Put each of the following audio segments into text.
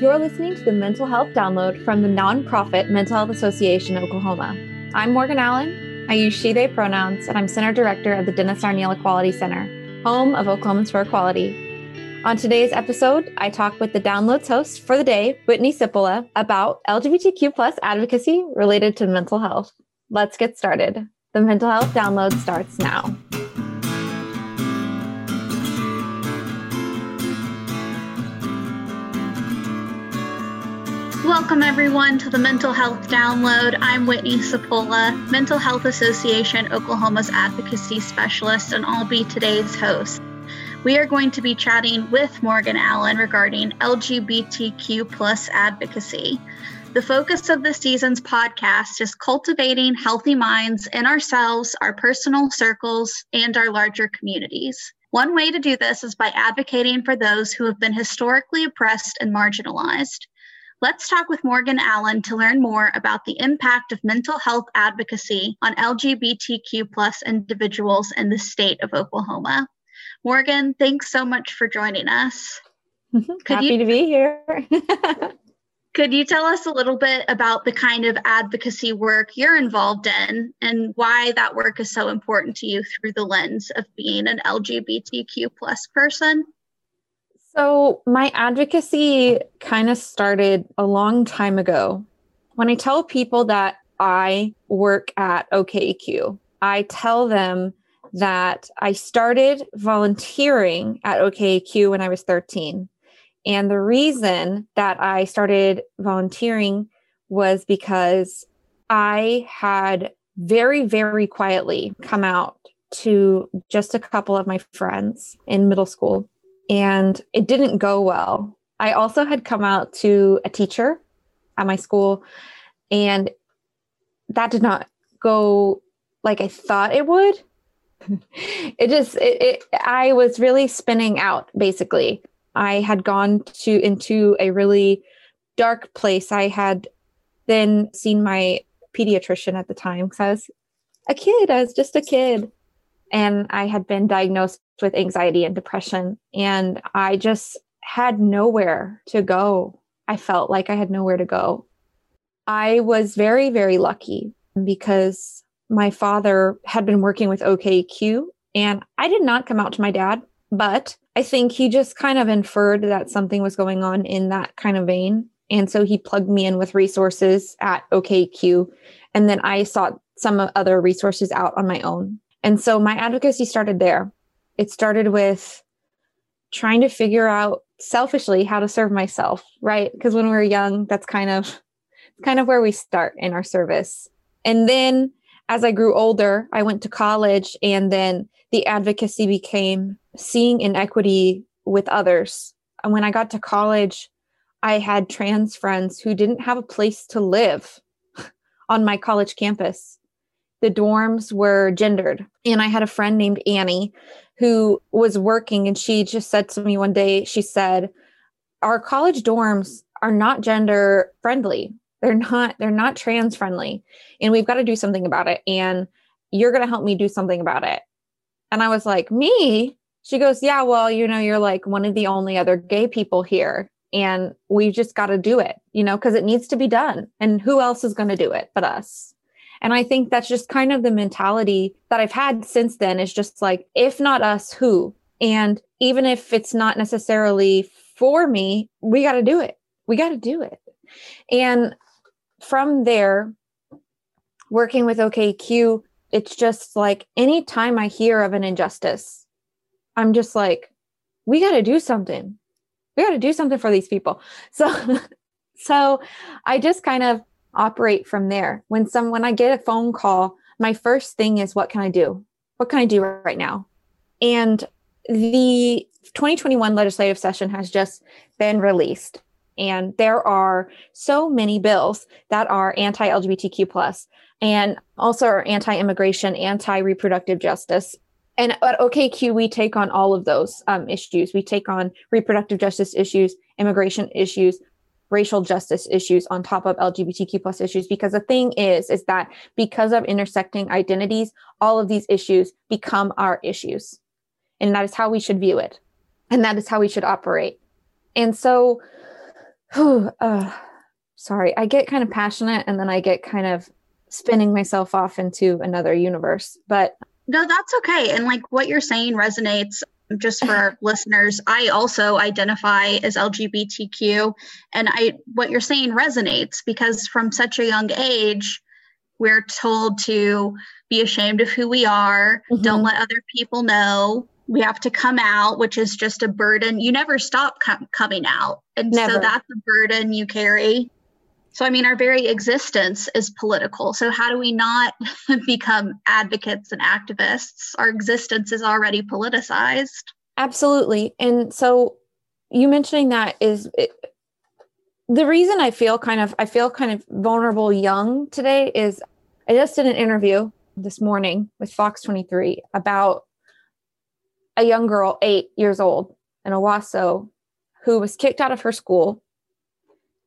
You're listening to the Mental Health Download from the nonprofit Mental Health Association of Oklahoma. I'm Morgan Allen. I use she, they pronouns, and I'm Center Director of the Dennis R. Neal Equality Center, home of Oklahomans for Equality. On today's episode, I talk with the Downloads host for the day, Whitney Cipolla, about LGBTQ plus advocacy related to mental health. Let's get started. The Mental Health Download starts now. Welcome, everyone, to the Mental Health Download. I'm Whitney Cipolla, Mental Health Association Oklahoma's advocacy specialist, and I'll be today's host. We are going to be chatting with Morgan Allen regarding LGBTQ plus advocacy. The focus of this season's podcast is cultivating healthy minds in ourselves, our personal circles, and our larger communities. One way to do this is by advocating for those who have been historically oppressed and marginalized. Let's talk with Morgan Allen to learn more about the impact of mental health advocacy on LGBTQ plus individuals in the state of Oklahoma. Morgan, thanks so much for joining us. Mm-hmm. Happy you, to be here. could you tell us a little bit about the kind of advocacy work you're involved in and why that work is so important to you through the lens of being an LGBTQ plus person? So, my advocacy kind of started a long time ago. When I tell people that I work at OKQ, I tell them that I started volunteering at OKQ when I was 13. And the reason that I started volunteering was because I had very, very quietly come out to just a couple of my friends in middle school and it didn't go well. I also had come out to a teacher at my school, and that did not go like I thought it would. it just it, it, I was really spinning out basically. I had gone to into a really dark place. I had then seen my pediatrician at the time because I was a kid. I was just a kid and I had been diagnosed with anxiety and depression. And I just had nowhere to go. I felt like I had nowhere to go. I was very, very lucky because my father had been working with OKQ and I did not come out to my dad, but I think he just kind of inferred that something was going on in that kind of vein. And so he plugged me in with resources at OKQ. And then I sought some other resources out on my own. And so my advocacy started there. It started with trying to figure out selfishly how to serve myself, right? Because when we are young, that's kind of kind of where we start in our service. And then as I grew older, I went to college and then the advocacy became seeing inequity with others. And when I got to college, I had trans friends who didn't have a place to live on my college campus the dorms were gendered. And I had a friend named Annie who was working, and she just said to me one day, she said, Our college dorms are not gender friendly. They're not, they're not trans friendly. And we've got to do something about it. And you're going to help me do something about it. And I was like, Me? She goes, Yeah, well, you know, you're like one of the only other gay people here. And we've just got to do it, you know, because it needs to be done. And who else is going to do it but us? And I think that's just kind of the mentality that I've had since then is just like, if not us, who? And even if it's not necessarily for me, we got to do it. We got to do it. And from there, working with OKQ, it's just like anytime I hear of an injustice, I'm just like, we got to do something. We got to do something for these people. So, so I just kind of operate from there. When some when I get a phone call, my first thing is what can I do? What can I do right now? And the 2021 legislative session has just been released and there are so many bills that are anti-lgbtq plus and also are anti-immigration anti-reproductive justice and at okq we take on all of those um, issues we take on reproductive justice issues immigration issues racial justice issues on top of lgbtq plus issues because the thing is is that because of intersecting identities all of these issues become our issues and that is how we should view it and that is how we should operate and so uh, sorry, I get kind of passionate and then I get kind of spinning myself off into another universe. But no, that's okay. And like what you're saying resonates just for our listeners. I also identify as LGBTQ and I what you're saying resonates because from such a young age we're told to be ashamed of who we are, mm-hmm. don't let other people know. We have to come out, which is just a burden. You never stop com- coming out. And never. so that's a burden you carry so, I mean, our very existence is political. So, how do we not become advocates and activists? Our existence is already politicized. Absolutely. And so, you mentioning that is it, the reason I feel kind of I feel kind of vulnerable young today is I just did an interview this morning with Fox 23 about a young girl, eight years old in Owasso, who was kicked out of her school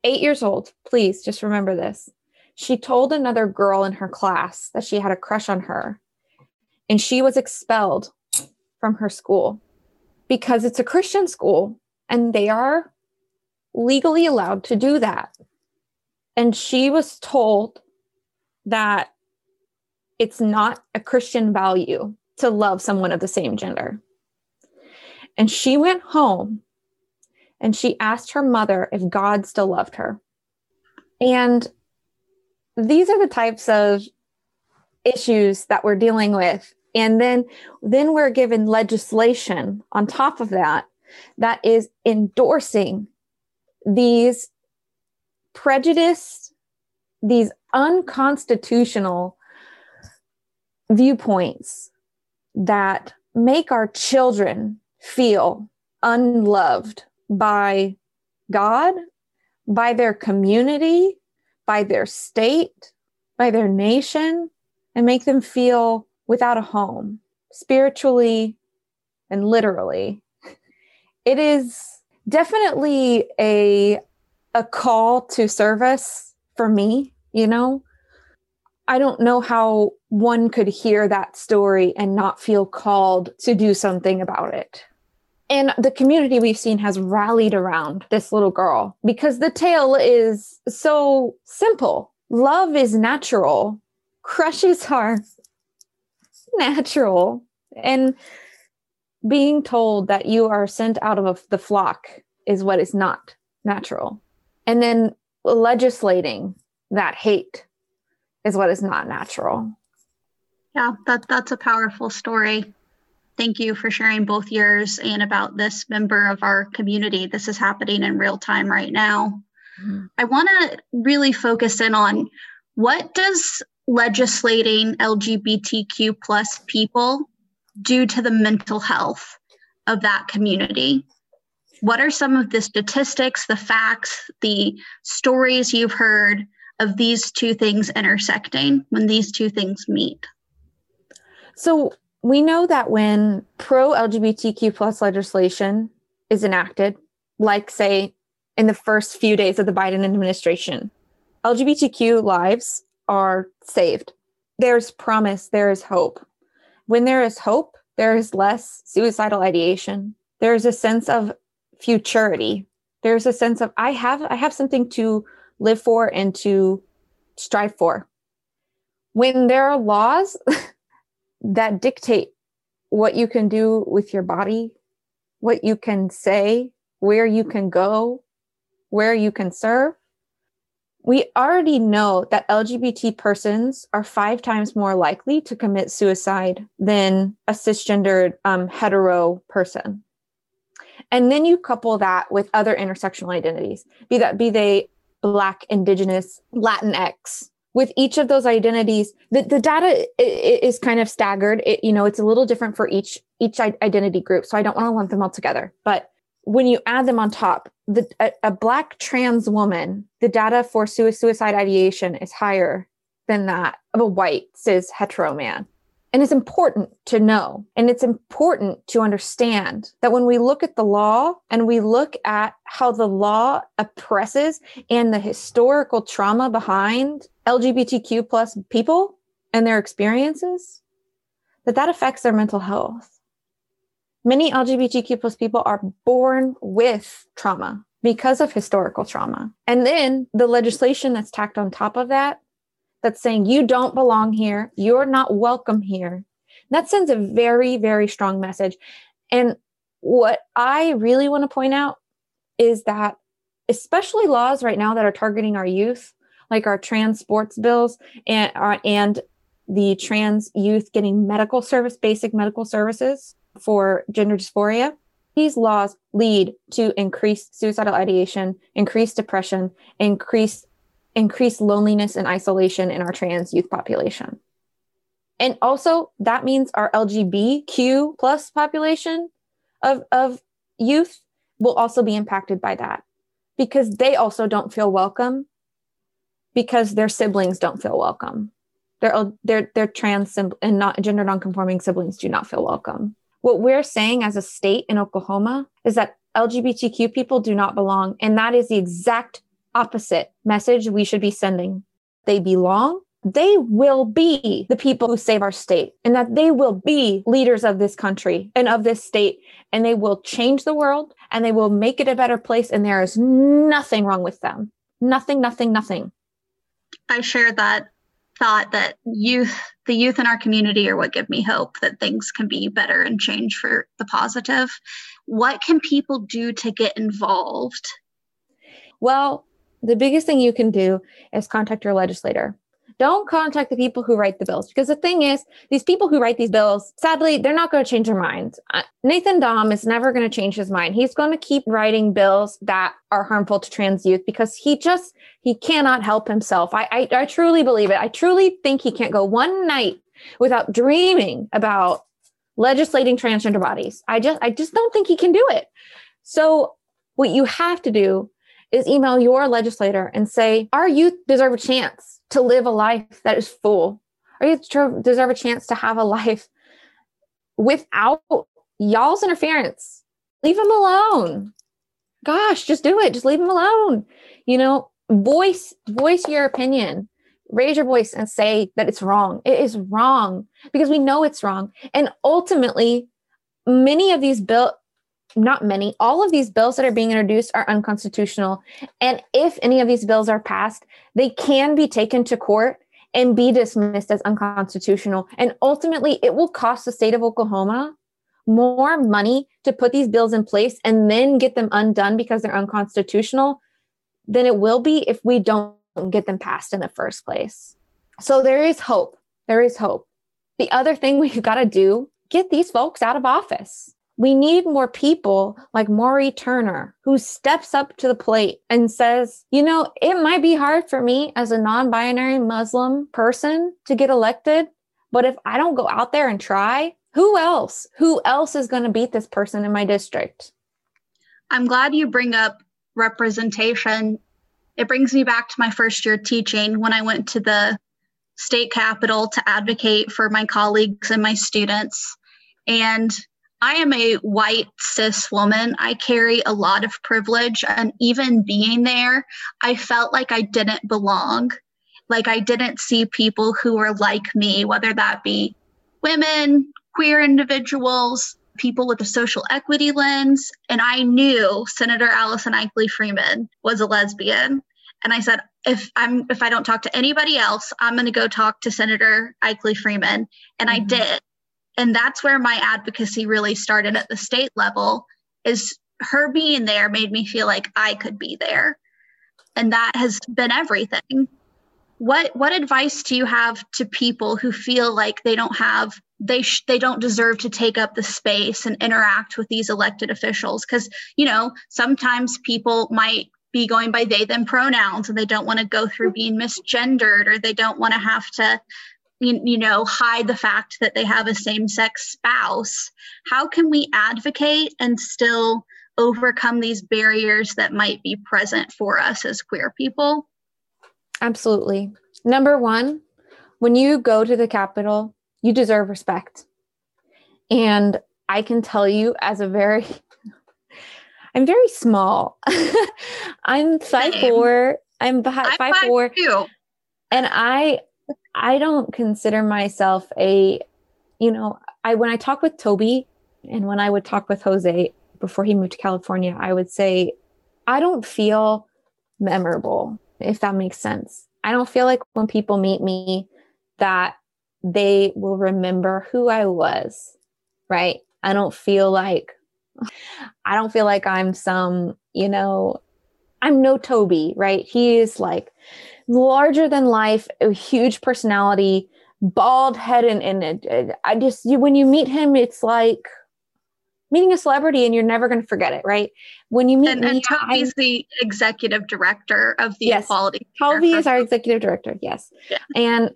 eight years old, please just remember this. She told another girl in her class that she had a crush on her, and she was expelled from her school because it's a Christian school and they are legally allowed to do that. And she was told that it's not a Christian value to love someone of the same gender. And she went home and she asked her mother if God still loved her. And these are the types of issues that we're dealing with. And then, then we're given legislation on top of that that is endorsing these prejudiced, these unconstitutional viewpoints that make our children feel unloved by God, by their community, by their state, by their nation, and make them feel without a home, spiritually and literally. It is definitely a a call to service for me, you know. I don't know how one could hear that story and not feel called to do something about it. And the community we've seen has rallied around this little girl because the tale is so simple. Love is natural, crushes are natural. And being told that you are sent out of the flock is what is not natural. And then legislating that hate is what is not natural. Yeah, that that's a powerful story. Thank you for sharing both yours and about this member of our community. This is happening in real time right now. Mm-hmm. I want to really focus in on what does legislating LGBTQ plus people do to the mental health of that community? What are some of the statistics, the facts, the stories you've heard of these two things intersecting when these two things meet? So, we know that when pro LGBTQ plus legislation is enacted, like say in the first few days of the Biden administration, LGBTQ lives are saved. There's promise, there is hope. When there is hope, there is less suicidal ideation. There is a sense of futurity. There's a sense of I have I have something to live for and to strive for. When there are laws that dictate what you can do with your body, what you can say, where you can go, where you can serve. We already know that LGBT persons are five times more likely to commit suicide than a cisgendered um, hetero person. And then you couple that with other intersectional identities, be that be they Black, Indigenous, Latinx, with each of those identities the, the data is kind of staggered. It, you know it's a little different for each each identity group. So i don't want to lump them all together. But when you add them on top the, a, a black trans woman the data for suicide ideation is higher than that of a white cis hetero man. And it's important to know and it's important to understand that when we look at the law and we look at how the law oppresses and the historical trauma behind LGBTQ plus people and their experiences, that that affects their mental health. Many LGBTQ plus people are born with trauma. because of historical trauma. And then the legislation that's tacked on top of that, that's saying you don't belong here, you're not welcome here. That sends a very, very strong message. And what I really want to point out is that, especially laws right now that are targeting our youth, like our trans sports bills and, uh, and the trans youth getting medical service, basic medical services for gender dysphoria, these laws lead to increased suicidal ideation, increased depression, increased increased loneliness and isolation in our trans youth population. And also that means our LGBTQ plus population of, of youth will also be impacted by that because they also don't feel welcome because their siblings don't feel welcome. Their, their, their trans and not gender nonconforming siblings do not feel welcome. What we're saying as a state in Oklahoma is that LGBTQ people do not belong. And that is the exact opposite message we should be sending. They belong. They will be the people who save our state, and that they will be leaders of this country and of this state, and they will change the world and they will make it a better place. And there is nothing wrong with them. Nothing, nothing, nothing. I share that thought that youth the youth in our community are what give me hope that things can be better and change for the positive. What can people do to get involved? Well the biggest thing you can do is contact your legislator don't contact the people who write the bills because the thing is, these people who write these bills, sadly, they're not going to change their minds. Uh, Nathan Dahm is never going to change his mind. He's going to keep writing bills that are harmful to trans youth because he just he cannot help himself. I, I, I truly believe it. I truly think he can't go one night without dreaming about legislating transgender bodies. I just I just don't think he can do it. So what you have to do is email your legislator and say, our youth deserve a chance to live a life that is full. Our youth deserve a chance to have a life without y'all's interference. Leave them alone. Gosh, just do it. Just leave them alone. You know, voice voice your opinion. Raise your voice and say that it's wrong. It is wrong because we know it's wrong. And ultimately, many of these bill not many, all of these bills that are being introduced are unconstitutional. And if any of these bills are passed, they can be taken to court and be dismissed as unconstitutional. And ultimately, it will cost the state of Oklahoma more money to put these bills in place and then get them undone because they're unconstitutional than it will be if we don't get them passed in the first place. So there is hope. There is hope. The other thing we've got to do, get these folks out of office we need more people like Mauree Turner who steps up to the plate and says, you know, it might be hard for me as a non binary Muslim person to get elected, but if I don't go out there and try, who else? Who else is going to beat this person in my district? I'm glad you bring up representation. It brings me back to my first year teaching when I went to the state capitol to advocate for my colleagues and my students. And I am a white cis woman. I carry a lot of privilege. And even being there, I felt like I didn't belong. Like I didn't see people who were like me, whether that be women, queer individuals, people with a social equity lens. And I knew Senator Allison Ikley Freeman was a lesbian. And I said, if I'm if I don't talk to anybody else, I'm gonna go talk to Senator Ikley Freeman. And mm-hmm. I did and that's where my advocacy really started at the state level is her being there made me feel like I could be there. And that has been everything. What what advice do you have to people who feel like they don't have they sh- they don't deserve to take up the space and interact with these elected officials cuz you know sometimes people might be going by they them pronouns and they don't want to go through being misgendered or they don't want to have to you, you know hide the fact that they have a same-sex spouse how can we advocate and still overcome these barriers that might be present for us as queer people? Absolutely. Number one when you go to the capitol you deserve respect. And i can tell you as a very i'm very small. I'm five Same. four. I'm five, five four. too. and i I don't consider myself a, you know, I when I talk with Toby and when I would talk with Jose before he moved to California, I would say I don't feel memorable, if that makes sense. I don't feel like when people meet me that they will remember who I was, right? I don't feel like I don't feel like I'm some, you know, I'm no Toby, right? He is like larger than life, a huge personality, bald head, and, and I just you, when you meet him, it's like meeting a celebrity, and you're never going to forget it, right? When you meet and, me, and Toby's I, the executive director of the yes, Equality. Toby is our executive director, yes, yeah. and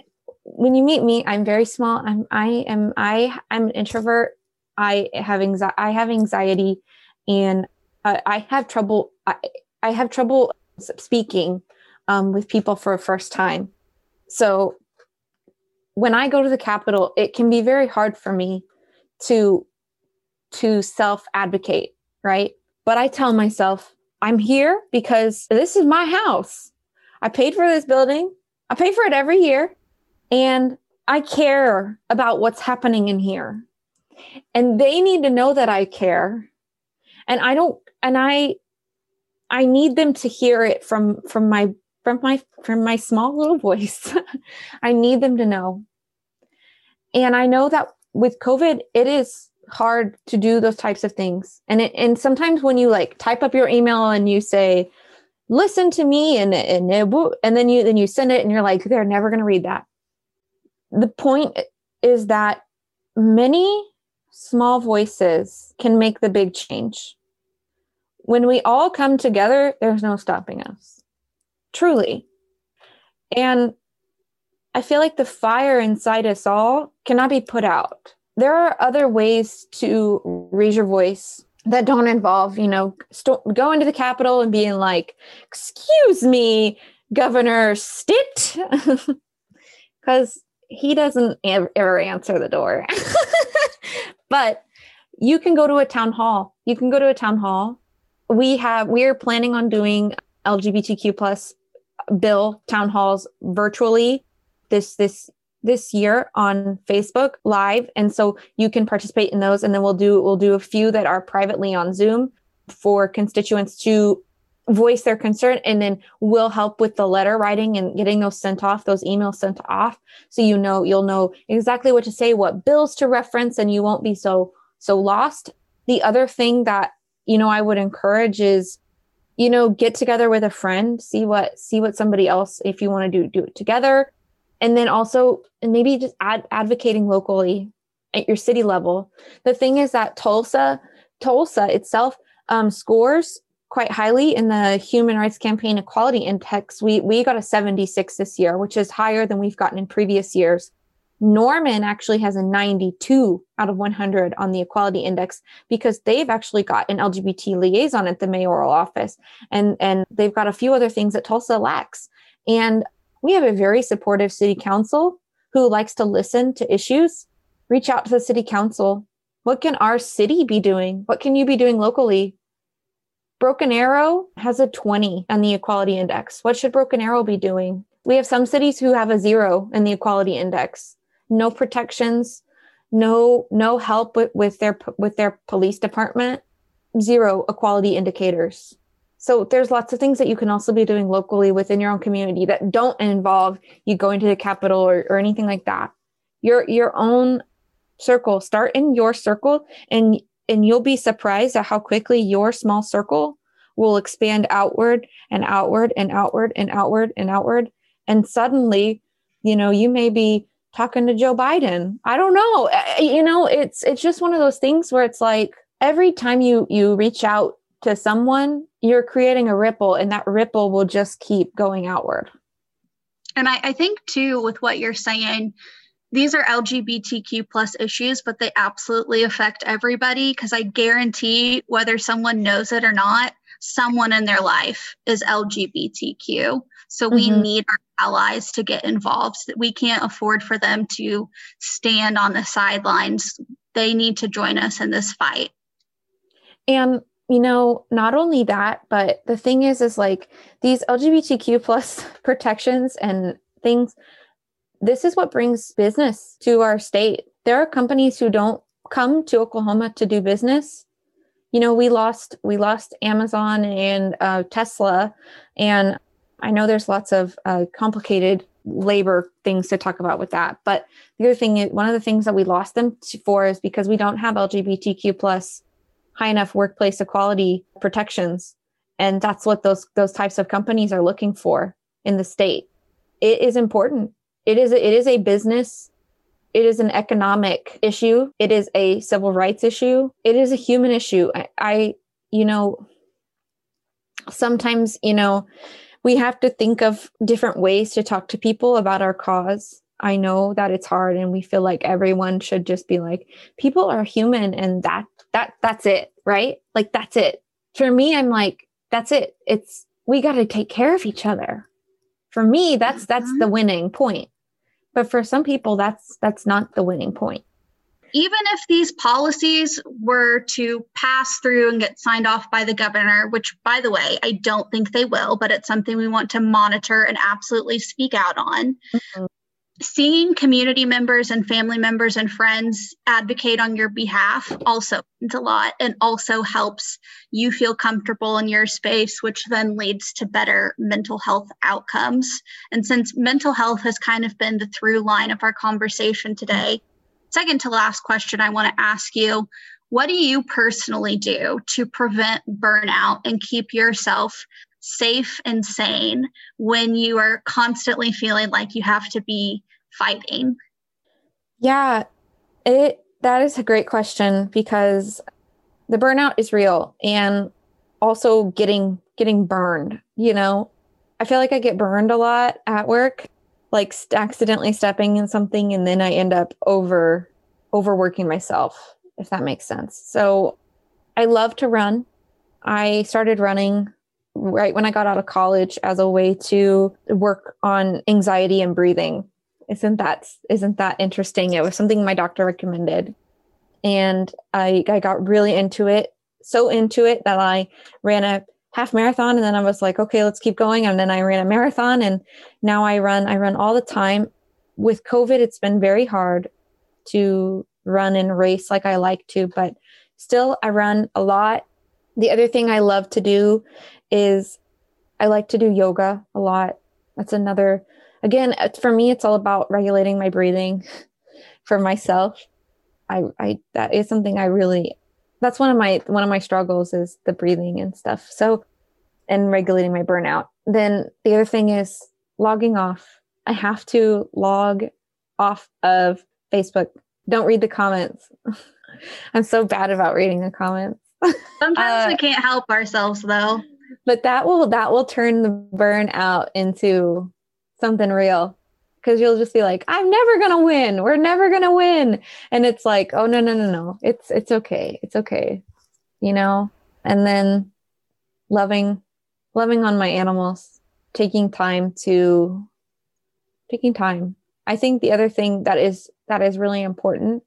when you meet me, I'm very small. I'm I am I I'm an introvert. I have anxiety. I have anxiety, and uh, I have trouble. I, I have trouble speaking um, with people for a first time. So when I go to the Capitol, it can be very hard for me to to self advocate, right? But I tell myself, I'm here because this is my house. I paid for this building. I pay for it every year. And I care about what's happening in here. And they need to know that I care. And I don't and I I need them to hear it from from my from my from my small little voice. I need them to know. And I know that with COVID, it is hard to do those types of things. And it, and sometimes when you like type up your email and you say, "Listen to me," and and and then you then you send it, and you're like, they're never going to read that. The point is that many small voices can make the big change when we all come together, there's no stopping us. Truly. And I feel like the fire inside us all cannot be put out. There are other ways to raise your voice that don't involve, you know, st- going to the Capitol and being like, excuse me, Governor Stitt, because he doesn't ever answer the door. but you can go to a town hall. You can go to a town hall we have we are planning on doing lgbtq plus bill town halls virtually this this this year on facebook live. And so you can participate in those. And then we'll do we'll do a few that are privately on zoom for constituents to voice their concern. And then we'll help with the letter writing and getting those sent off those emails sent off. So you know you'll know exactly what to say what bills to reference and you won't be so so lost. The other thing that you know, I would encourage is, you know, get together with a friend, see what see what somebody else if you want to do do it together. And then also and maybe just ad, advocating locally at your city level. The thing is that Tulsa, Tulsa itself um, scores quite highly in the Human Rights Campaign Equality Index. We we got a 76 this year, which is higher than we've gotten in previous years. Norman actually has a 92 out of 100 on the equality index because they've actually got an LGBT liaison at the mayoral office and and they've got a few other things that Tulsa lacks. And we have a very supportive city council who likes to listen to issues. Reach out to the city council. What can our city be doing? What can you be doing locally? Broken Arrow has a 20 on the equality index. What should Broken Arrow be doing? We have some cities who have a zero in the equality index no protections, no no help with, with their with their police department, zero equality indicators. So there's lots of things that you can also be doing locally within your own community that don't involve you going to the Capitol or, or anything like that. Your your own circle. Start in your circle and and you'll be surprised at how quickly your small circle will expand outward and outward and outward and outward and outward. And suddenly, you know, you may be talking to Joe Biden. I don't know. You know, it's it's just one of those things where it's like every time you you reach out to someone, you're creating a ripple and that ripple will just keep going outward. And I, I think too with what you're saying, these are LGBTQ plus issues, but they absolutely affect everybody because I guarantee whether someone knows it or not, someone in their life is LGBTQ. So we mm-hmm. need our allies to get involved. We can't afford for them to stand on the sidelines. They need to join us in this fight. And you know, not only that, but the thing is, is like these LGBTQ plus protections and things. This is what brings business to our state. There are companies who don't come to Oklahoma to do business you know, we lost we lost Amazon and uh, Tesla, and I know there's lots of uh, complicated labor things to talk about with that. But the other thing, one of the things that we lost them for is because we don't have LGBTQ plus high enough workplace equality protections, and that's what those those types of companies are looking for in the state. It is important. It is a, it is a business. It is an economic issue. It is a civil rights issue. It is a human issue. I, I you know, sometimes you know we have to think of different ways to talk to people about our cause. I know that it's hard and we feel like everyone should just be like people are human and that that that's it, right? Like that's it. For me I'm like that's it. It's we got to take care of each other. For me that's that's the mm-hmm. winning point. But for some people that's that's not the winning point even if these policies were to pass through and get signed off by the governor, which, by the way, I don't think they will, but it's something we want to monitor and absolutely speak out on. Mm-hmm. Seeing community members and family members and friends advocate on your behalf also means a lot and also helps you feel comfortable in your space, which then leads to better mental health outcomes. And since mental health has kind of been the through line of our conversation today, second to last question I want to ask you what do you personally do to prevent burnout and keep yourself safe and sane when you are constantly feeling like you have to be fighting? Yeah, it that is a great question because the burnout is real and also getting getting burned, you know. I feel like I get burned a lot at work like accidentally stepping in something and then I end up over overworking myself, if that makes sense. So I love to run. I started running right when I got out of college as a way to work on anxiety and breathing. Isn't that isn't that interesting? It was something my doctor recommended. And I I got really into it, so into it that I ran a half marathon and then I was like, okay, let's keep going. And then I ran a marathon and now I run, I run all the time. With COVID, it's been very hard to run and race like I like to, but still I run a lot. The other thing I love to do is I like to do yoga a lot. That's another again, for me it's all about regulating my breathing for myself. I I that is something I really that's one of my one of my struggles is the breathing and stuff. So and regulating my burnout. Then the other thing is logging off. I have to log off of facebook. Don't read the comments. I'm so bad about reading the comments. Sometimes uh, we can't help ourselves though. but that will that will turn the burnout into something real because you'll just be like i'm never gonna win. We're never gonna win. And it's like oh no no no no. It's it's okay. It's okay. You know? And then loving loving on my animals taking time to taking time. I think the other thing that is that is really important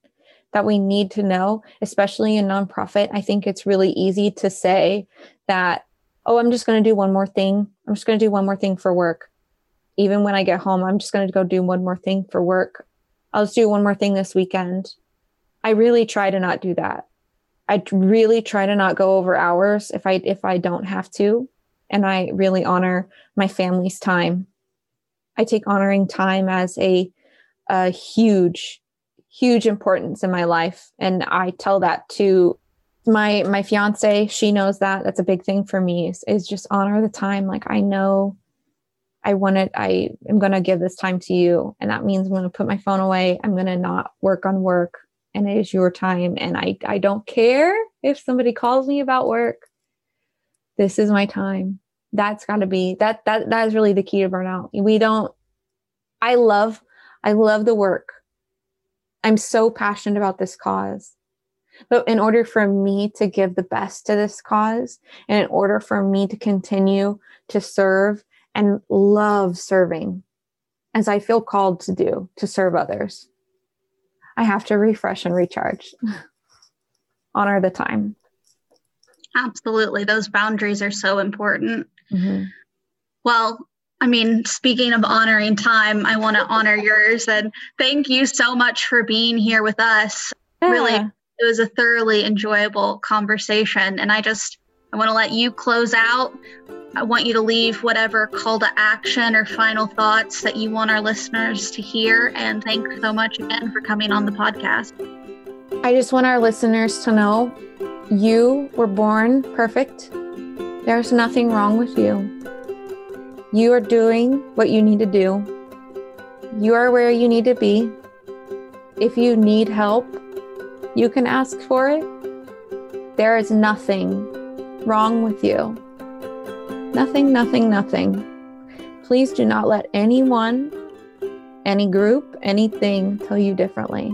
that we need to know especially in nonprofit i think it's really easy to say that oh i'm just going to do one more thing. I'm just going to do one more thing for work even when I get home, I'm just going to go do one more thing for work. I'll just do one more thing this weekend. I really try to not do that. I really try to not go over hours if I if I don't have to, and I really honor my family's time. I take honoring time as a a huge huge importance in my life and I tell that to my my fiance she knows that that's a big thing for me is, is just honor the time like I know I want it. I am going to give this time to you. And that means I'm going to put my phone away. I'm going to not work on work and it is your time. And I, I don't care if somebody calls me about work. This is my time. That's got to be that, that, that is really the key to burnout. We don't, I love, I love the work. I'm so passionate about this cause. But in order for me to give the best to this cause, and in order for me to continue to serve and love serving as I feel called to do to serve others. I have to refresh and recharge. Honor the time. Absolutely. Those boundaries are so important. Mm-hmm. Well, I mean, speaking of honoring time, I want to honor yours and thank you so much for being here with us. Yeah. Really It was a thoroughly enjoyable conversation. And I just, I want to let you close out. I want you to leave whatever call to action or final thoughts that you want our listeners to hear. And thanks so much again for coming on the podcast. I just want our listeners to know you were born perfect. There's nothing wrong with you. You are doing what you need to do. You are where you need to be. If you need help, you can ask for it. There is nothing wrong with you. Nothing, nothing, nothing. Please do not let anyone, any group, anything tell you differently.